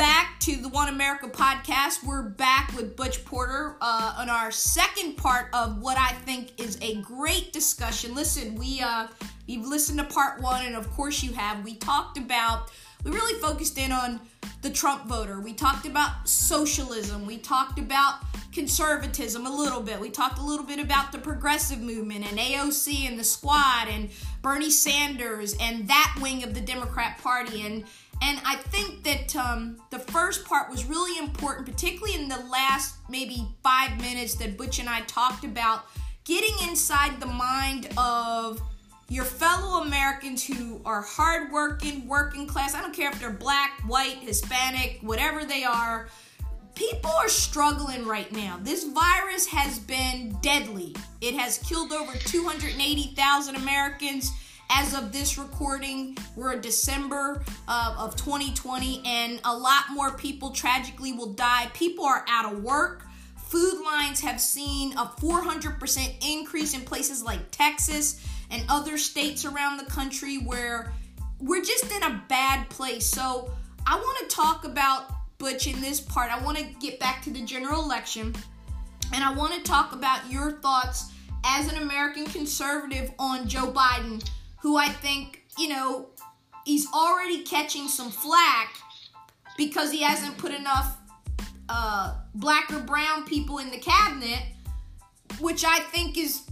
back to the One America podcast. We're back with Butch Porter uh, on our second part of what I think is a great discussion. Listen, we uh, you've listened to part one, and of course you have. We talked about, we really focused in on the Trump voter. We talked about socialism. We talked about conservatism a little bit. We talked a little bit about the progressive movement and AOC and the squad and Bernie Sanders and that wing of the Democrat Party and and I think that um, the first part was really important, particularly in the last maybe five minutes that Butch and I talked about getting inside the mind of your fellow Americans who are hardworking, working class. I don't care if they're black, white, Hispanic, whatever they are. People are struggling right now. This virus has been deadly. It has killed over 280,000 Americans as of this recording, we're in December uh, of 2020, and a lot more people tragically will die. People are out of work. Food lines have seen a 400% increase in places like Texas and other states around the country where we're just in a bad place. So, I want to talk about Butch in this part. I want to get back to the general election, and I want to talk about your thoughts as an American conservative on Joe Biden who I think, you know, he's already catching some flack because he hasn't put enough uh, black or brown people in the cabinet, which I think is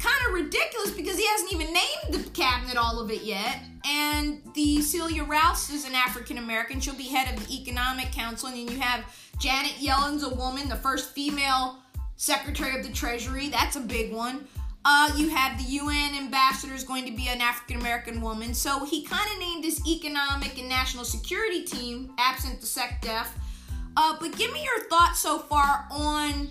kind of ridiculous because he hasn't even named the cabinet all of it yet. And Cecilia Rouse is an African American. She'll be head of the Economic Council. And then you have Janet Yellen's a woman, the first female Secretary of the Treasury. That's a big one. Uh, you have the UN ambassador is going to be an African American woman. So he kind of named his economic and national security team, absent the SecDef. Uh, but give me your thoughts so far on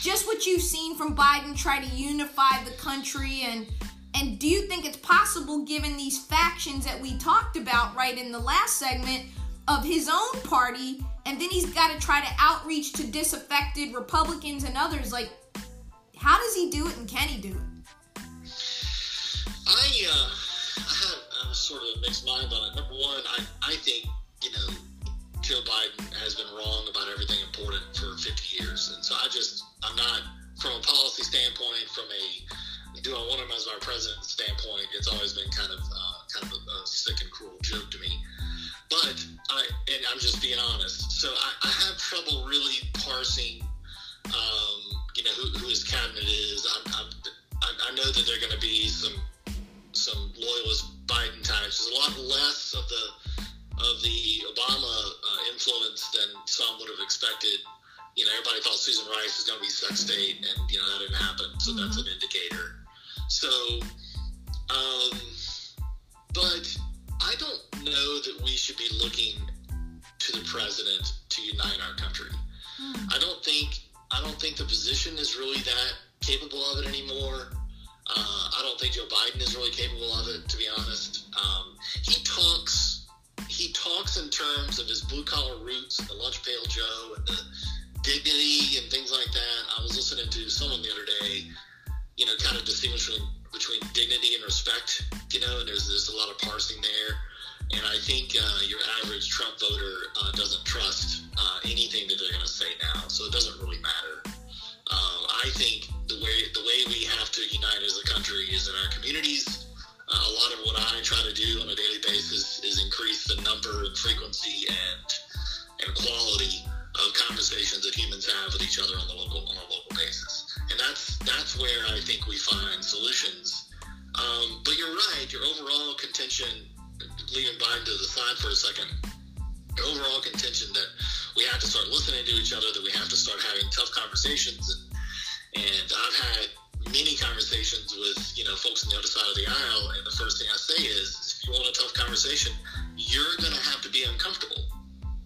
just what you've seen from Biden try to unify the country and and do you think it's possible given these factions that we talked about right in the last segment of his own party and then he's got to try to outreach to disaffected Republicans and others like how does he do it and can he do it? I uh, I have sort of a mixed mind on it. Number one, I, I think you know Joe Biden has been wrong about everything important for 50 years, and so I just I'm not from a policy standpoint, from a do I want him as our president standpoint. It's always been kind of uh, kind of a, a sick and cruel joke to me. But I and I'm just being honest. So I, I have trouble really parsing, um, you know, who, who his cabinet is. I'm, I'm, I know that there are going to be some some loyalist Biden types. There's a lot less of the of the Obama uh, influence than some would have expected. You know, everybody thought Susan Rice was going to be SecState, and you know that didn't happen. So mm-hmm. that's an indicator. So, um, but I don't know that we should be looking to the president to unite our country. Mm-hmm. I don't think I don't think the position is really that capable of it anymore. Uh, I don't think Joe Biden is really capable of it, to be honest. Um, he talks he talks in terms of his blue collar roots, the lunch pail Joe, and the dignity and things like that. I was listening to someone the other day, you know, kind of distinguishing between dignity and respect, you know, and there's there's a lot of parsing there. And I think uh, your average Trump voter uh, doesn't trust uh, anything that they're going to say now, so it doesn't really matter. Um, I think the way the way we have to unite as a country is in our communities. Uh, a lot of what I try to do on a daily basis is increase the number and frequency and and quality of conversations that humans have with each other on the local on a local basis. And that's that's where I think we find solutions. Um, but you're right. Your overall contention, leaving Biden to the side for a second, your overall contention that we have to start listening to each other, that we have to start having tough conversations and and I've had many conversations with, you know, folks on the other side of the aisle, and the first thing I say is, if you want a tough conversation, you're going to have to be uncomfortable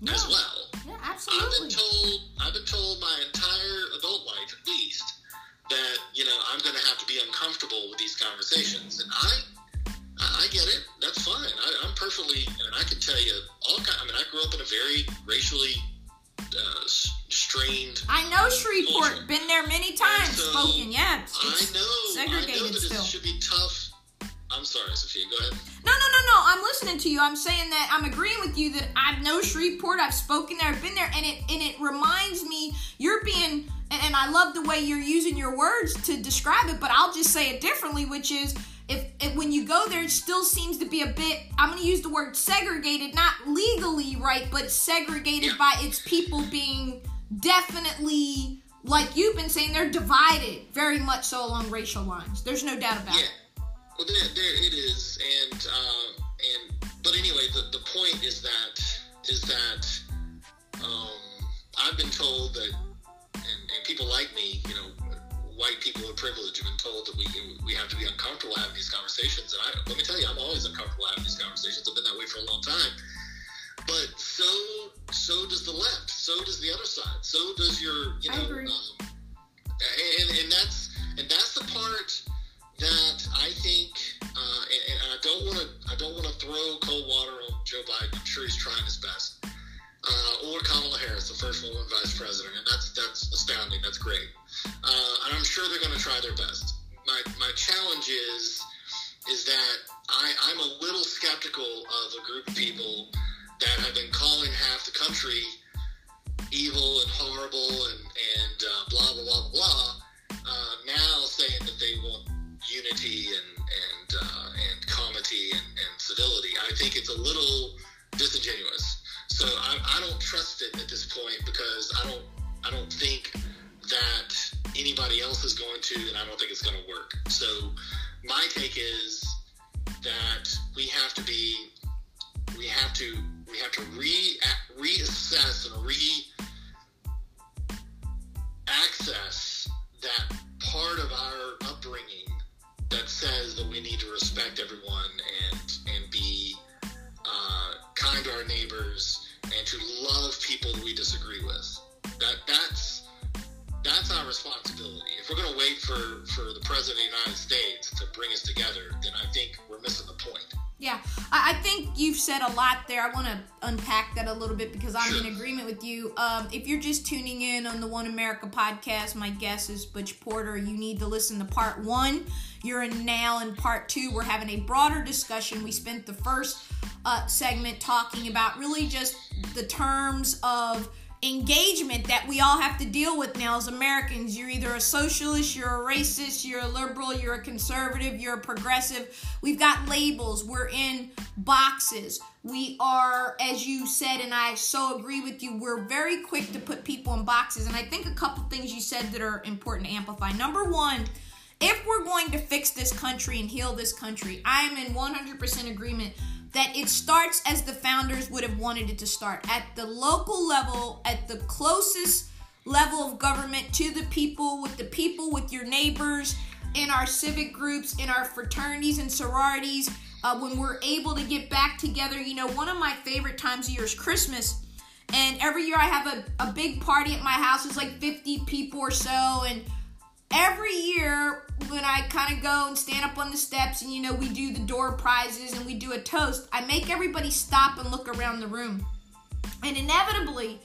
yeah. as well. Yeah, absolutely. I've been told, I've been told my entire adult life, at least, that you know I'm going to have to be uncomfortable with these conversations, and I, I get it. That's fine. I, am perfectly, and I can tell you all. I mean, I grew up in a very racially uh, strained. I know Shreveport. Culture. Been there many times. So, spoken. Yeah. I know. Segregated I know that still. it should be tough. I'm sorry, Sophia. Go ahead. No, no, no, no. I'm listening to you. I'm saying that I'm agreeing with you that I know Shreveport. I've spoken there. I've been there, and it and it reminds me you're being. And, and I love the way you're using your words to describe it, but I'll just say it differently, which is when you go there, it still seems to be a bit. I'm going to use the word segregated, not legally right, but segregated Yeah. by its people being definitely like you've been saying. They're divided very much so along racial lines. There's no doubt about Yeah. it. Well, there, there it is, and uh, and but anyway, the, the point is that is that um, I've been told that, and, and people like me, you know, white people with privilege have been told that we we have to be uncomfortable having these conversations, and I let me tell you, I'm always uncomfortable having these conversations. I've been that way for a long time. But so so does the left. So does the other side. So does your you I know. agree. Um, and, and that's and that's the part that I think, uh, and, and I don't want to, I don't want to throw cold water on Joe Biden. I'm sure he's trying his best, uh, or Kamala Harris, the first woman vice president, and that's that's astounding. That's great, uh, and I'm sure they're going to try their best. My my challenge is is that I, I'm a little skeptical of a group of people that have been calling half the country evil and horrible and and uh, blah blah blah blah. Uh, now saying that they want unity and and uh, and comity and, and civility, I think it's a little disingenuous. So I, I don't trust it at this point because I don't I don't think that anybody else is going to, and I don't think it's going to work. So my take is that we have to be we have to we have to re reassess and re access that part of our upbringing that says that we need to respect everyone and and be uh, kind to our neighbors and to love people that we disagree with. That that's that's our responsibility. If we're going to wait for for the president of the United States to bring us together, then I think we're missing the point. Yeah, I, I think you've said a lot there. I want to unpack that a little bit because I'm Sure. in agreement with you. Um, if you're just tuning in on the One America podcast, my guess is Butch Porter. You need to listen to part one. You're in now in part two. We're having a broader discussion. We spent the first uh, segment talking about really just the terms of engagement that we all have to deal with now as Americans. You're either a socialist, you're a racist, you're a liberal, you're a conservative, you're a progressive. We've got labels, we're in boxes. We are, as you said, and I so agree with you, we're very quick to put people in boxes. And I think a couple things you said that are important to amplify. Number one, if we're going to fix this country and heal this country, I am in 100% agreement that it starts as the founders would have wanted it to start at the local level, at the closest level of government to the people, with the people, with your neighbors, in our civic groups, in our fraternities and sororities. Uh, when we're able to get back together, you know, one of my favorite times of year is Christmas. And every year I have a, a big party at my house. It's like 50 people or so. And every year when I kind of go and stand up on the steps and you know we do the door prizes and we do a toast, I make everybody stop and look around the room. And inevitably,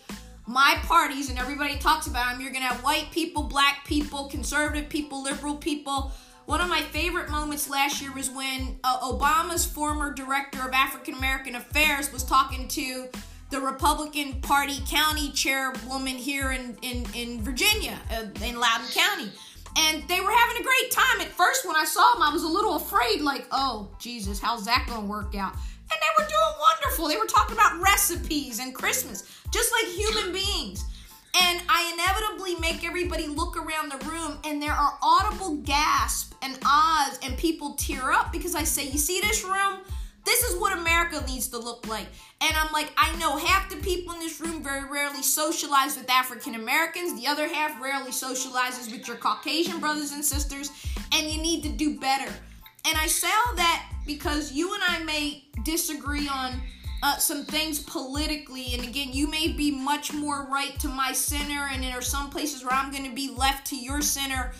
my parties and everybody talks about them, you're going to have white people, black people, conservative people, liberal people. One of my favorite moments last year was when uh, Obama's former director of African American Affairs was talking to the Republican Party county chairwoman here in, in, in Virginia, uh, in Loudoun County. And they were having a great time. At first, when I saw them, I was a little afraid, like, oh, Jesus, how's that going to work out? And they were doing wonderful. They were talking about recipes and Christmas, just like human beings. And I inevitably make everybody look around the room, and there are audible gasps and ahs, and people tear up because I say, You see this room? This is what America needs to look like. And I'm like, I know half the people in this room very rarely socialize with African Americans, the other half rarely socializes with your Caucasian brothers and sisters, and you need to do better. And I say all that because you and I may disagree on uh, some things politically, and again, you may be much more right to my center, and there are some places where I'm going to be left to your center.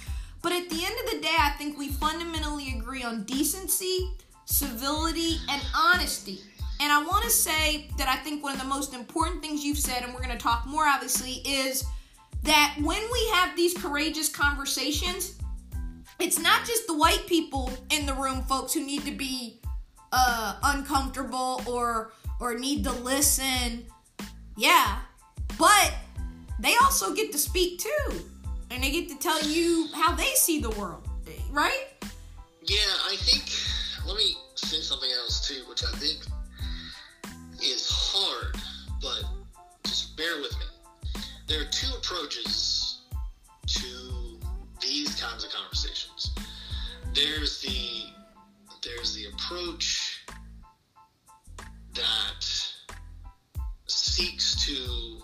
But at the end of the day, I think we fundamentally agree on decency, civility, and honesty. And I want to say that I think one of the most important things you've said, and we're going to talk more obviously, is that when we have these courageous conversations, it's not just the white people in the room, folks, who need to be uh, uncomfortable or or need to listen. Yeah, but they also get to speak too, and they get to tell you how they see the world, right? Yeah, I think. Let me say something else too, which I think is hard, but just bear with me. There are two approaches to these kinds of conversations. There's the there's the approach that seeks to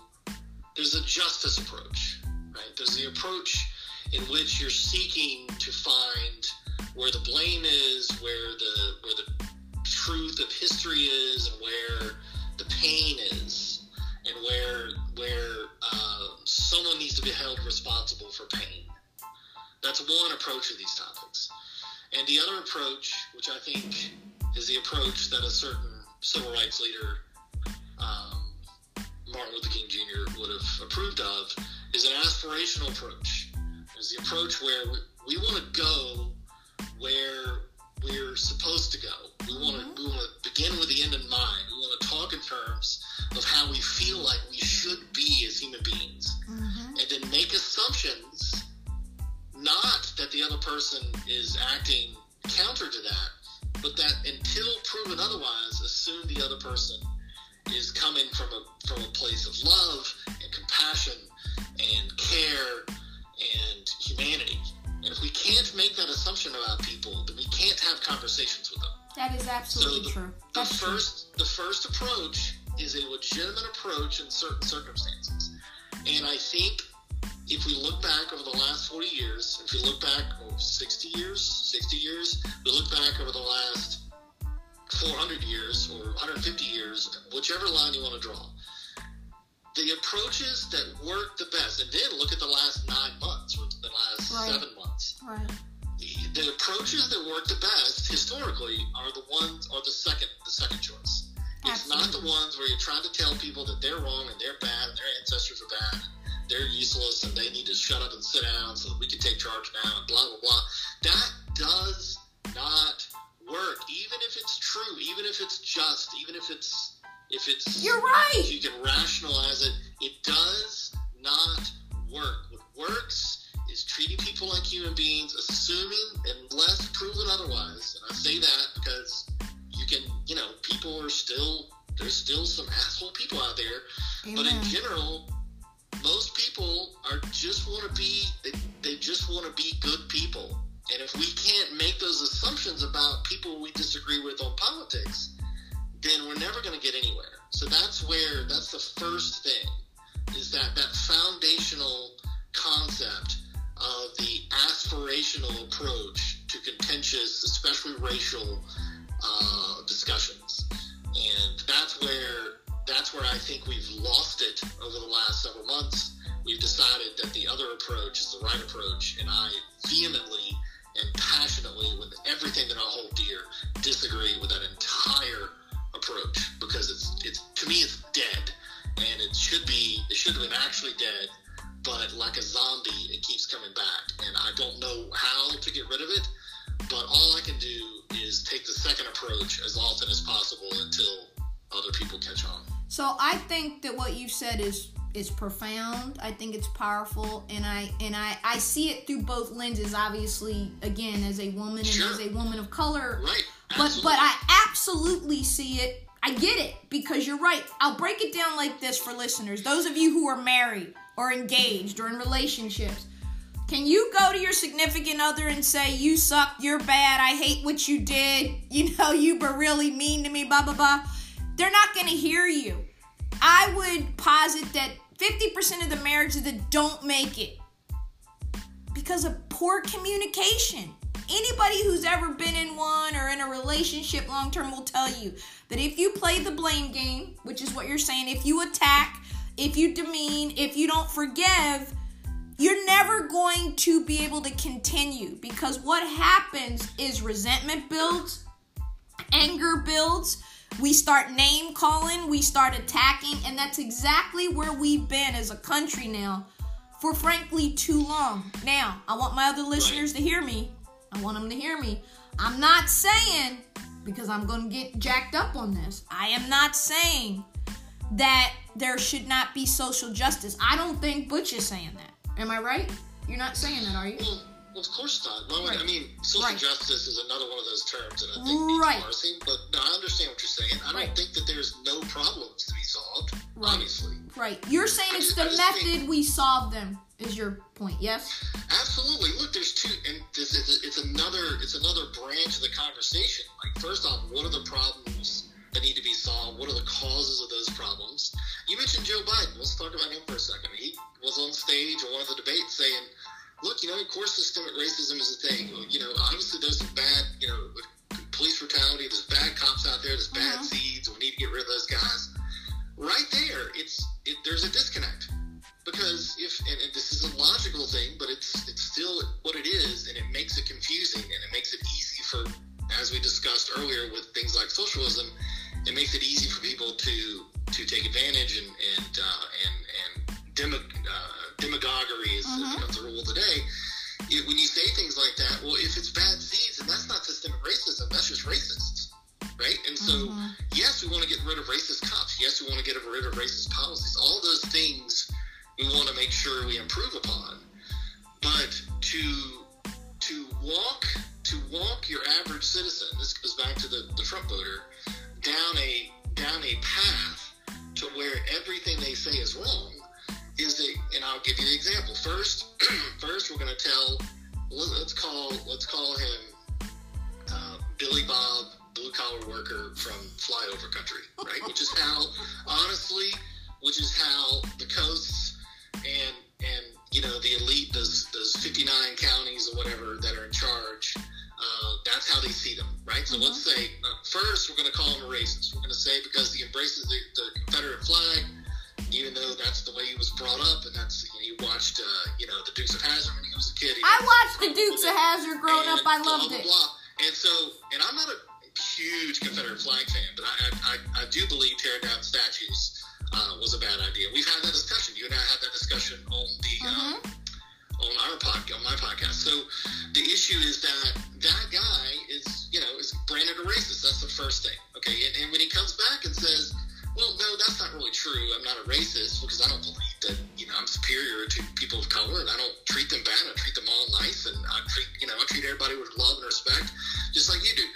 there's a justice approach, right? There's the approach in which you're seeking to find where the blame is, where the where the truth of history is, and where the pain is, and where where uh, someone needs to be held responsible for pain. That's one approach to these topics. And the other approach, which I think is the approach that a certain civil rights leader, um, Martin Luther King Jr., would have approved of, is an aspirational approach. Is the approach where we, we want to go where we're supposed to go. We want to we want to begin with the end in mind. We want to talk in terms of how we feel like we should be as human beings, Mm-hmm. and then make assumptions. Not that the other person is acting counter to that, but that until proven otherwise, assume the other person is coming from a from a place of love and compassion and care and humanity. And if we can't make that assumption about people, then we can't have conversations with them. That is absolutely so the, true. The That's true. first the first approach is a legitimate approach in certain circumstances. And I think if we look back over the last 40 years, if we look back oh, 60 years, 60 years, we look back over the last 400 years or 150 years, whichever line you want to draw, the approaches that work the best, and then look at the last nine months or the last Right. seven months. Right. The, the approaches that work the best historically are the ones are the second the second choice. It's not the ones where you're trying to tell people that they're wrong and they're bad and their ancestors are bad they're useless and they need to shut up and sit down so that we can take charge now and blah blah blah. That does not work. Even if it's true, even if it's just, even if it's if it's You're right. if you can rationalize it, it does not work. What works is treating people like human beings, assuming unless proven otherwise. And I say that because you can, you know, people are still there's still some asshole people out there, but in general, most people are just want to be they, they just want to be good people. And if we can't make those assumptions about people we disagree with on politics, then we're never going to get anywhere. So that's where that's the first thing is that that foundational concept of the aspirational approach to contentious, especially racial uh, discussions, and that's where that's where I think we've lost it over the last several months. We've decided that the other approach is the right approach, and I vehemently and passionately, with everything that I hold dear, disagree with that dead, but like a zombie, it keeps coming back, and I don't know how to get rid of it. But all I can do is take the second approach as often as possible until other people catch on. So I think that what you said is is profound. I think it's powerful, and I and I I see it through both lenses. Obviously, again, as a woman and Sure. as a woman of color, Right. but Absolutely. but I absolutely see it. I get it because you're right. I'll break it down like this for listeners. Those of you who are married or engaged or in relationships, can you go to your significant other and say, You suck, you're bad, I hate what you did, you know, you were really mean to me, blah, blah, blah? They're not to hear you. I would posit that 50% of the marriages that don't make it because of poor communication. Anybody who's ever been in one or in a relationship long term will tell you that if you play the blame game, which is what you're saying, if you attack, if you demean, if you don't forgive, you're never going to be able to continue because what happens is resentment builds, anger builds, we start name calling, we start attacking, and that's exactly where we've been as a country now for frankly too long. Now, I want my other listeners to hear me. I want them to hear me. I'm not saying because I'm going to get jacked up on this. I am not saying that there should not be social justice. I don't think Butch is saying that. Am I right? You're not saying that, are you? Well, of course not. Well, right. I mean, social right. justice is another one of those terms that I think needs right. parsing. But no, I understand what you're saying. I don't think that there's no problems to be solved. Obviously. Right. You're saying it's just, the method think, we solve them. Is your point? Yes. Absolutely. Look, there's two, and this is it's another it's another branch of the conversation. Like, first off, what are the problems that need to be solved? What are the causes of those problems? You mentioned Joe Biden. Let's talk about him for a second. He was on stage in one of the debates saying look, you know, of course, systemic racism is a thing. You know, obviously, there's bad, you know, police brutality. There's bad cops out there. There's bad uh-huh. seeds. We need to get rid of those guys. Right there, it's it, there's a disconnect because if and, and, this is a logical thing, but it's it's still what it is, and it makes it confusing, and it makes it easy for, as we discussed earlier with things like socialism, it makes it easy for people to to take advantage and and uh, and and demo, uh, demagoguery is you know, the rule of the day. It, when you say things like that, well, if it's bad seeds, and that's not systemic racism, that's just racists, right? And so, uh-huh. yes, we want to get rid of racist cops. Yes, we want to get rid of racist policies. All those things we want to make sure we improve upon. But to to walk to walk your average citizen, this goes back to the, the Trump voter, down a down a path to where everything they say is wrong the I'll give you the example. First, first we're going to tell. Let's call let's call him uh, Billy Bob, blue collar worker from flyover country, right? which is how, honestly, which is how the coasts and and you know the elite, those those 59 counties or whatever that are in charge. Uh, that's how they see them, right? So mm-hmm. let's say uh, first we're going to call him a racist. We're going to say because he embraces the, the Confederate flag, even though that's the way he was brought up, and that's you know, he watched uh, you know the Dukes of Hazzard when he was a kid. I watched the Dukes of Hazzard growing up. I loved blah, blah, blah. And so, and I'm not a huge Confederate flag fan, but I I, I do believe tearing down statues uh, was a bad idea. We've had that discussion. You and I had that discussion on the. Uh, mm-hmm. Uh, on our podcast, on my podcast. So the issue is that that guy is, you know, is branded a racist. That's the first thing. Okay, and, and when he comes back and says, well, no, that's not really true. I'm not a racist because I don't believe that you know I'm superior to people of color, and I don't treat them bad. I treat them all nice, and I treat you know I treat everybody with love and respect, just like you do.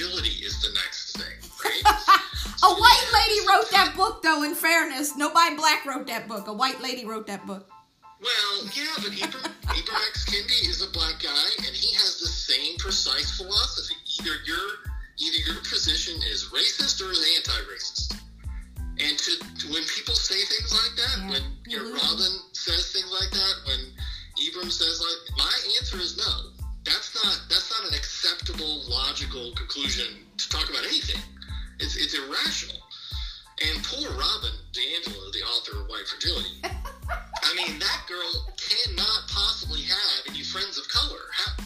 White fragility is the next thing, right? a white lady wrote that book, though. In fairness, nobody black wrote that book. A white lady wrote that book. Well, yeah, but Ibram, Ibram X. Kendi is a black guy, and he has the same precise philosophy. Either your either your position is racist or is anti-racist. And to, to, when people say things like that, yeah. when your Robin mm-hmm. says things like that, when Ibram says like, my answer is no. That's not that's not an acceptable logical conclusion to talk about anything. It's it's irrational. And poor Robin DiAngelo, the author of White Fragility, I mean that girl cannot possibly have any friends of color. How,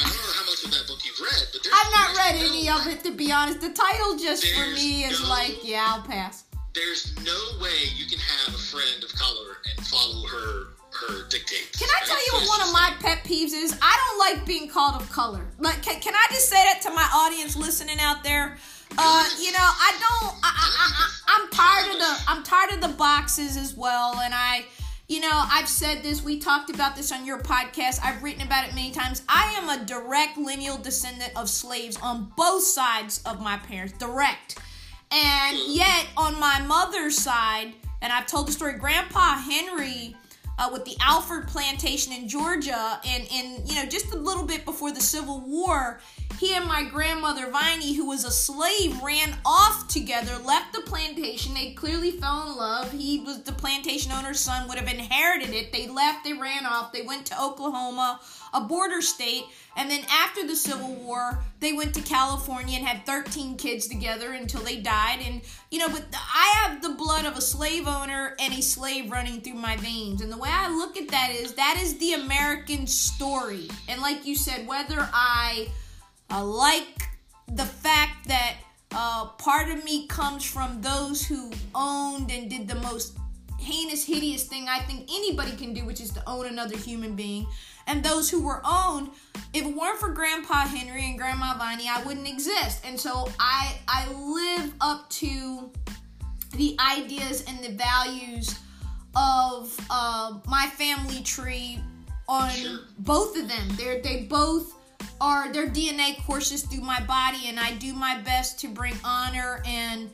I don't know how much of that book you've read, but I've not read no, any of it to be honest. The title just for me is no, like, yeah, I'll pass there's no way you can have a friend of color and follow her her dictates. Can I tell you what one of my pet peeves is? I don't like being called of color. Like, can, can I just say that to my audience listening out there? Uh, you know, I don't. I, I, I, I'm tired of the. I'm tired of the boxes as well, and I. You know, I've said this, we talked about this on your podcast, I've written about it many times. I am a direct lineal descendant of slaves on both sides of my parents. Direct. And yet, on my mother's side, and I've told the story, Grandpa Henry. Uh, with the Alford plantation in Georgia, and, and you know, just a little bit before the Civil War, he and my grandmother Viney, who was a slave, ran off together, left the plantation. They clearly fell in love. He was the plantation owner's son, would have inherited it. They left, they ran off, they went to Oklahoma, a border state, and then after the Civil War, they went to California and had 13 kids together until they died. And, you know, but I have the blood of a slave owner and a slave running through my veins. And the way I look at that is that is the American story. And like you said, whether I uh, like the fact that uh, part of me comes from those who owned and did the most heinous, hideous thing I think anybody can do, which is to own another human being and those who were owned, if it weren't for Grandpa Henry and Grandma Viney, I wouldn't exist. And so I I live up to the ideas and the values of uh, my family tree on both of them. They're they both are their DNA courses through my body, and I do my best to bring honor and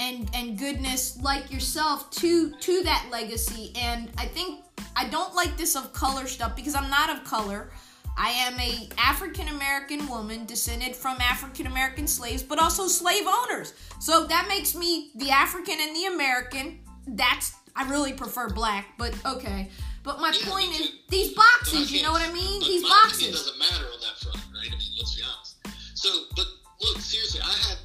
and and goodness like yourself to to that legacy. And I think I don't like this of color stuff because I'm not of color. I am a African American woman descended from African American slaves, but also slave owners. So that makes me the African and the American. That's I really prefer black, but okay. But my yeah, point is these boxes. You know what I mean? These boxes. It doesn't matter on that front, right? I mean, let's be honest. So, but look, seriously, I had.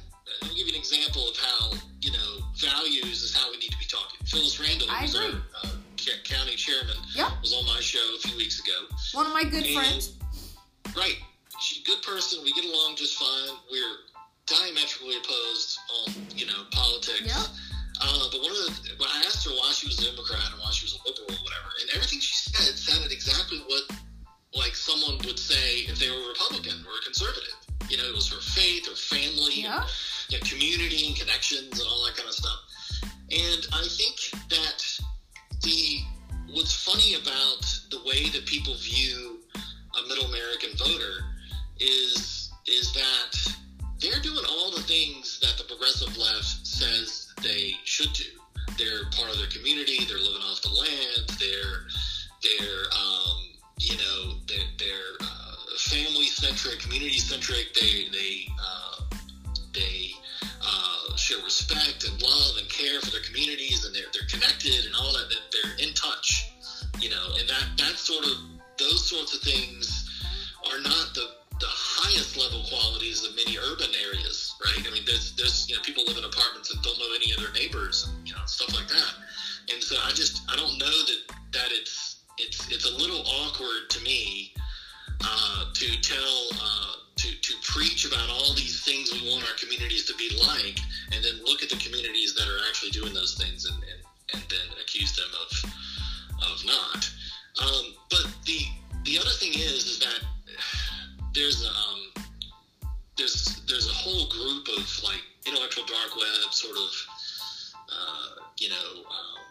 I'll give you an example of how you know values is how we need to be talking. Phyllis Randall, I agree. Our, uh, county chairman, yep. was on my show a few weeks ago. One of my good and, friends. Right. She's a good person. We get along just fine. We're diametrically opposed on, you know, politics. Yep. Uh, but one of the, when I asked her why she was a Democrat and why she was a liberal or whatever, and everything she said sounded exactly what, like, someone would say if they were a Republican or a conservative. You know, it was her faith, her family, yeah. and, community and connections and all that kind of stuff. And I think that the what's funny about the way that people view a middle American voter is is that they're doing all the things that the progressive left says they should do. They're part of their community. They're living off the land. They're they're um, you know they're, they're uh, family centric, community centric. They they uh, they uh, show respect and love and care for their communities, and they're they're connected and all that. That they're in touch, you know, and that that sort of those sorts of things are not the the highest level qualities of many urban areas, right? I mean, there's there's you know people live in apartments and don't know any of their neighbors, and, you know, stuff like that. And so I just I don't know that that it's it's it's a little awkward to me uh, to tell uh, to to preach about all these things we want our communities to be like, and then look at the communities that are actually doing those things and, and, and then accuse them of of not. Um, but the the other thing is is that there's um, there's there's a whole group of like intellectual dark web sort of uh, you know um,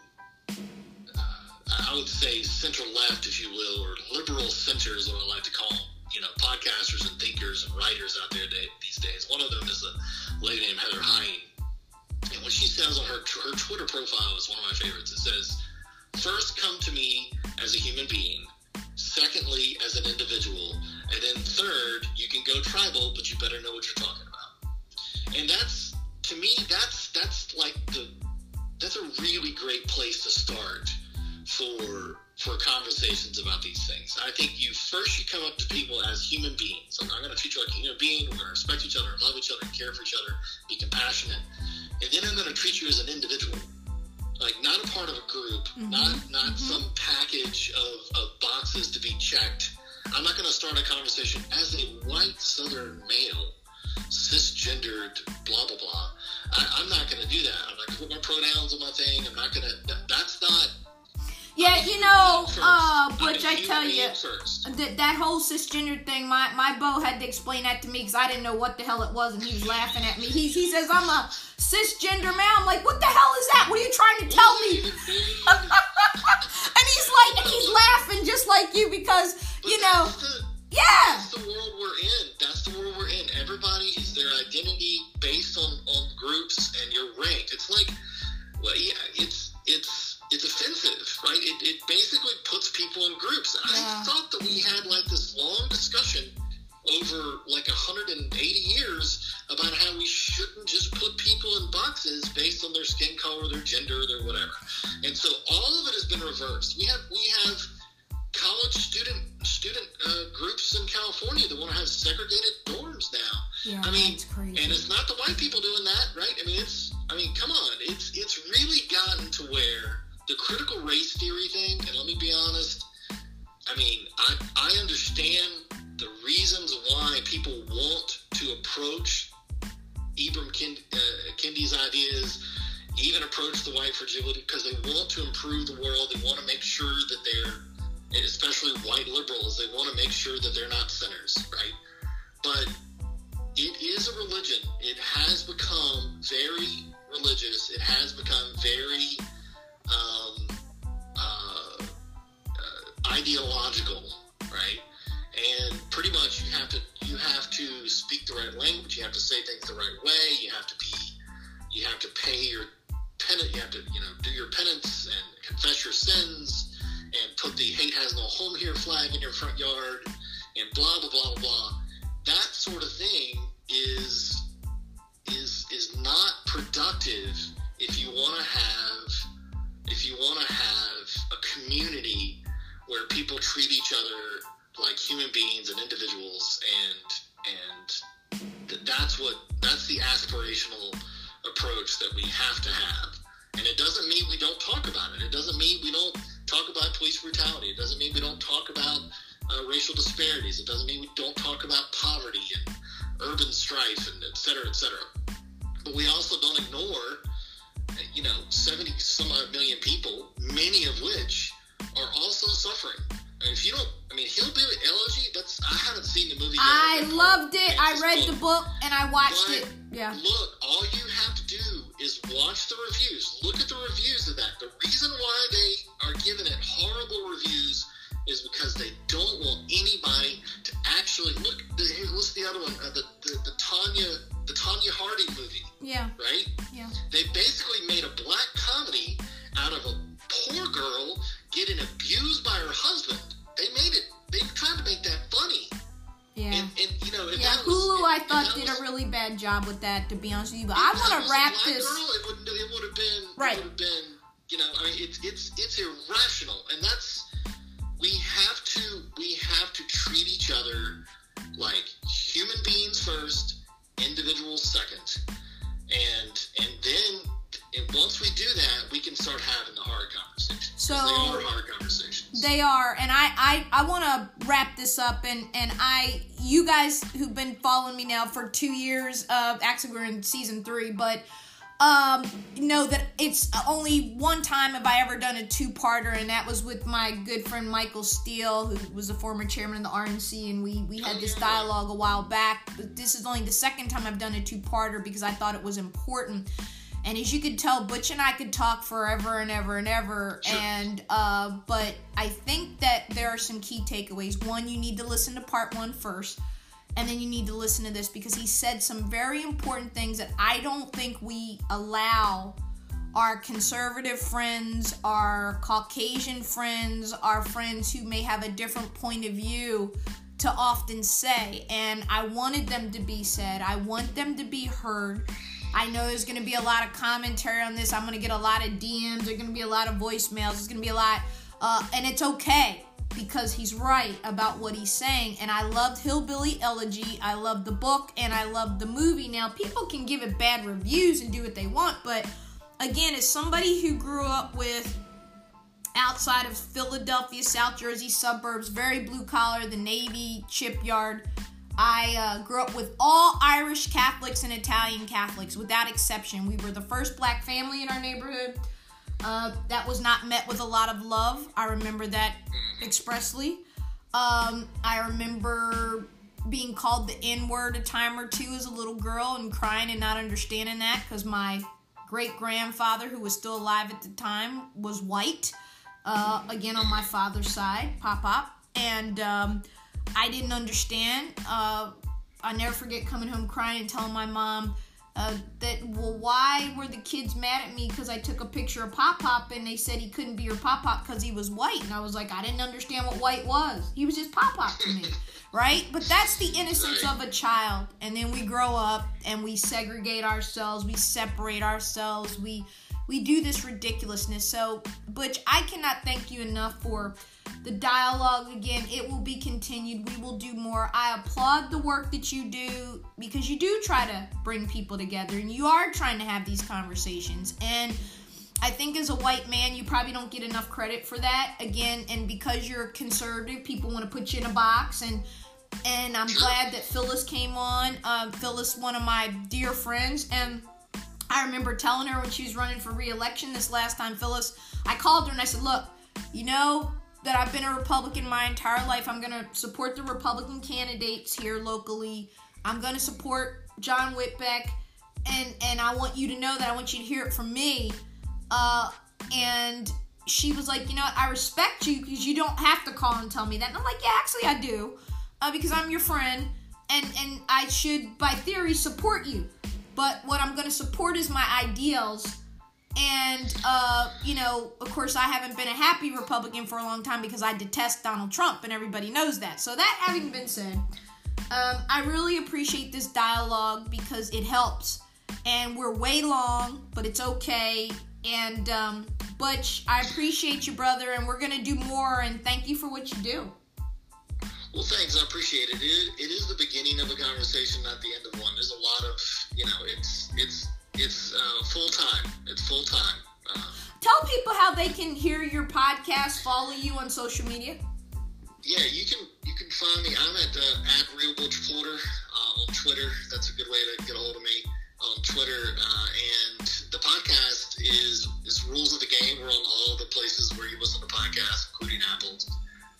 I would say center left if you will or liberal center is what I like to call them you know podcasters and thinkers and writers out there these days. One of them is a lady named Heather Heying, and what she says on her her Twitter profile is one of my favorites. It says, first come to me as a human being. Secondly, as an individual, and then third, you can go tribal, but you better know what you're talking about." And that's to me, that's that's like the that's a really great place to start for for conversations about these things. I think you first you come up to people as human beings. I'm, I'm going to treat you like a human being. We're going to respect each other, love each other, care for each other, be compassionate, and then I'm going to treat you as an individual, like not a part of a group, mm-hmm. not not mm-hmm. some package of, of boxes to be checked. I'm not going to start a conversation as a white Southern male, cisgendered, blah blah blah. I, am not going to do that. I'm not going to put my pronouns on my thing. I'm not going to. That's not yeah, you know, uh, Butch, I tell you, that that whole cisgender thing, my my beau had to explain that to me because I didn't know what the hell it was, and he was laughing at me. He he says I'm a cisgender man. I'm like, what the hell is that? What are you trying to tell me? and he's like, and he's laughing just like you because you know. Yeah. That's the world we're in. That's the world we're in. Everybody is their identity based on, on groups and your rank. It's like, well, yeah, it's it's groups. Yeah. I thought that we had like this very religious. It has become very um, uh, uh, ideological, right? And pretty much you have to you have to speak the right language. You have to say things the right way. You have to be you have to pay your penance. You have to you know do your penance and confess your sins and put the hate has no home here flag in your front yard and blah blah blah blah blah. That sort of thing is is is not productive if you want to have if you want to have a community where people treat each other like human beings and individuals and and th- that's what that's the aspirational approach that we have to have. And it doesn't mean we don't talk about it. It doesn't mean we don't talk about police brutality. It doesn't mean we don't talk about uh, racial disparities. It doesn't mean we don't talk about poverty and urban strife and et cetera et cetera but we also don't ignore you know 70 some odd million people many of which are also suffering and if you don't i mean hillbilly elegy that's i haven't seen the movie yet. I loved it. I read book. the book and I watched But it. Yeah. Look, all you have to do is watch the reviews. Look at the reviews of that. The reason why they are giving it horrible reviews is because they don't want anybody to actually look. The, what's the other one? Uh, the, the the Tanya the Tonya Harding movie, Yeah. right? Yeah. They basically made a black comedy out of a poor girl getting abused by her husband. They made it. They tried to make that funny. Yeah. And, and you know, and Yeah, that was- Hulu, I thought did was- a really bad job with that, to be honest with you. But I want to wrap this. Girl, it would it would have been Right. It would have been you know I mean it's it's it's irrational, and that's we have to we have to treat each other like human beings first, individuals second, and and then and once we do that, we can start having the hard conversations. So- they are hard conversations. They are, and I I, I want to wrap this up, and and I you guys who've been following me now for two years, actually we're in season three, but um know that it's only one time have I ever done a two-parter, and that was with my good friend Michael Steele, who was a former chairman of the RNC, and we we had this dialogue a while back. But this is only the second time I've done a two-parter because I thought it was important. And as you could tell, Butch and I could talk forever and ever and ever. Sure. And uh, but I think that there are some key takeaways. One, you need to listen to part one first, and then you need to listen to this because he said some very important things that I don't think we allow our conservative friends, our Caucasian friends, our friends who may have a different point of view to often say. And I wanted them to be said. I want them to be heard. I know there's going to be a lot of commentary on this. I'm going to get a lot of DMs. There's going to be a lot of voicemails. There's going to be a lot, uh, and it's okay because he's right about what he's saying. And I loved Hillbilly Elegy. I loved the book, and I loved the movie. Now people can give it bad reviews and do what they want, but again, as somebody who grew up with outside of Philadelphia, South Jersey suburbs, very blue collar, the Navy shipyard. I uh, grew up with all Irish Catholics and Italian Catholics, without exception. We were the first black family in our neighborhood. Uh, that was not met with a lot of love. I remember that expressly. Um, I remember being called the N word a time or two as a little girl and crying and not understanding that because my great grandfather, who was still alive at the time, was white. Uh, again, on my father's side, Pop Pop. And um, I didn't understand. Uh, I never forget coming home crying and telling my mom uh, that well, why were the kids mad at me because I took a picture of Pop Pop and they said he couldn't be your Pop Pop because he was white, and I was like, I didn't understand what white was. He was just Pop Pop to me, right? But that's the innocence of a child, and then we grow up and we segregate ourselves, we separate ourselves, we we do this ridiculousness. So, Butch, I cannot thank you enough for the dialogue again. It will be continued. We will do more. I applaud the work that you do because you do try to bring people together and you are trying to have these conversations. And i think as a white man you probably don't get enough credit for that. Again and because you're conservative people want to put you in a box. And and i'm glad that phyllis came on. Uh, phyllis one of my dear friends. And i remember telling her when she was running for re-election this last time phyllis i called her and i said look you know that I've been a Republican my entire life. I'm to support the Republican candidates here locally. I'm to support John Whitbeck, and and I want you to know that I want you to hear it from me. Uh, and she was like, you know, I respect you because you don't have to call and tell me that. And I'm like, yeah, actually, I do, uh, because I'm your friend, and and I should, by theory, support you. But what I'm going to support is my ideals and, uh, you know, of course, I haven't been a happy Republican for a long time because I detest Donald Trump, and everybody knows that. So, that having been said, um, I really appreciate this dialogue because it helps. And we're way long, but it's okay. And, um, Butch, I appreciate you, brother, and we're going to do more. And thank you for what you do. Well, thanks. I appreciate it. it. It is the beginning of a conversation, not the end of one. There's a lot of, you know, it's it's it's uh, full time. It's full time. Uh, Tell people how they can hear your podcast, follow you on social media. Yeah, you can you can find me. I'm at uh, at Real Butch Porter uh, on Twitter. That's a good way to get a hold of me on Twitter. Uh, and the podcast is is Rules of the Game. We're on all the places where you listen to podcasts, including Apple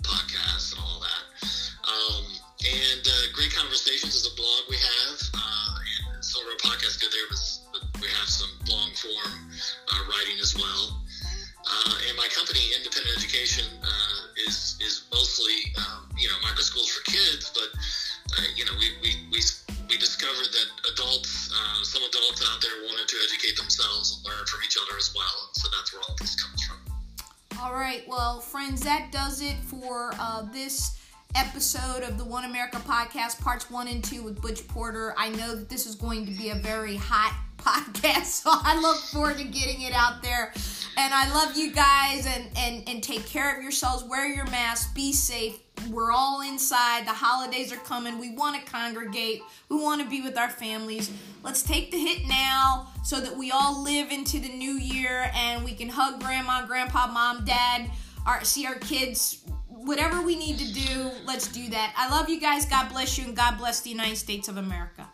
Podcasts and all that. Um, and uh, Great Conversations is a blog we have, uh, and some of our podcasts go there. But we have some long form uh, writing as well. Uh, and my company, Independent Education, uh, is is mostly um, you know micro schools for kids, but uh, you know we, we, we, we discovered that adults, uh, some adults out there wanted to educate themselves and learn from each other as well, and so that's where all this comes from. All right, well, friends, that does it for uh, this episode of the One America podcast, parts one and two with Butch Porter. I know that this is going to be a very hot podcast. So I look forward to getting it out there. And I love you guys and, and, and take care of yourselves. Wear your mask. Be safe. We're all inside. The holidays are coming. We want to congregate. We want to be with our families. Let's take the hit now so that we all live into the new year and we can hug grandma, grandpa, mom, dad, our, see our kids. Whatever we need to do, let's do that. I love you guys. God bless you and God bless the United States of America.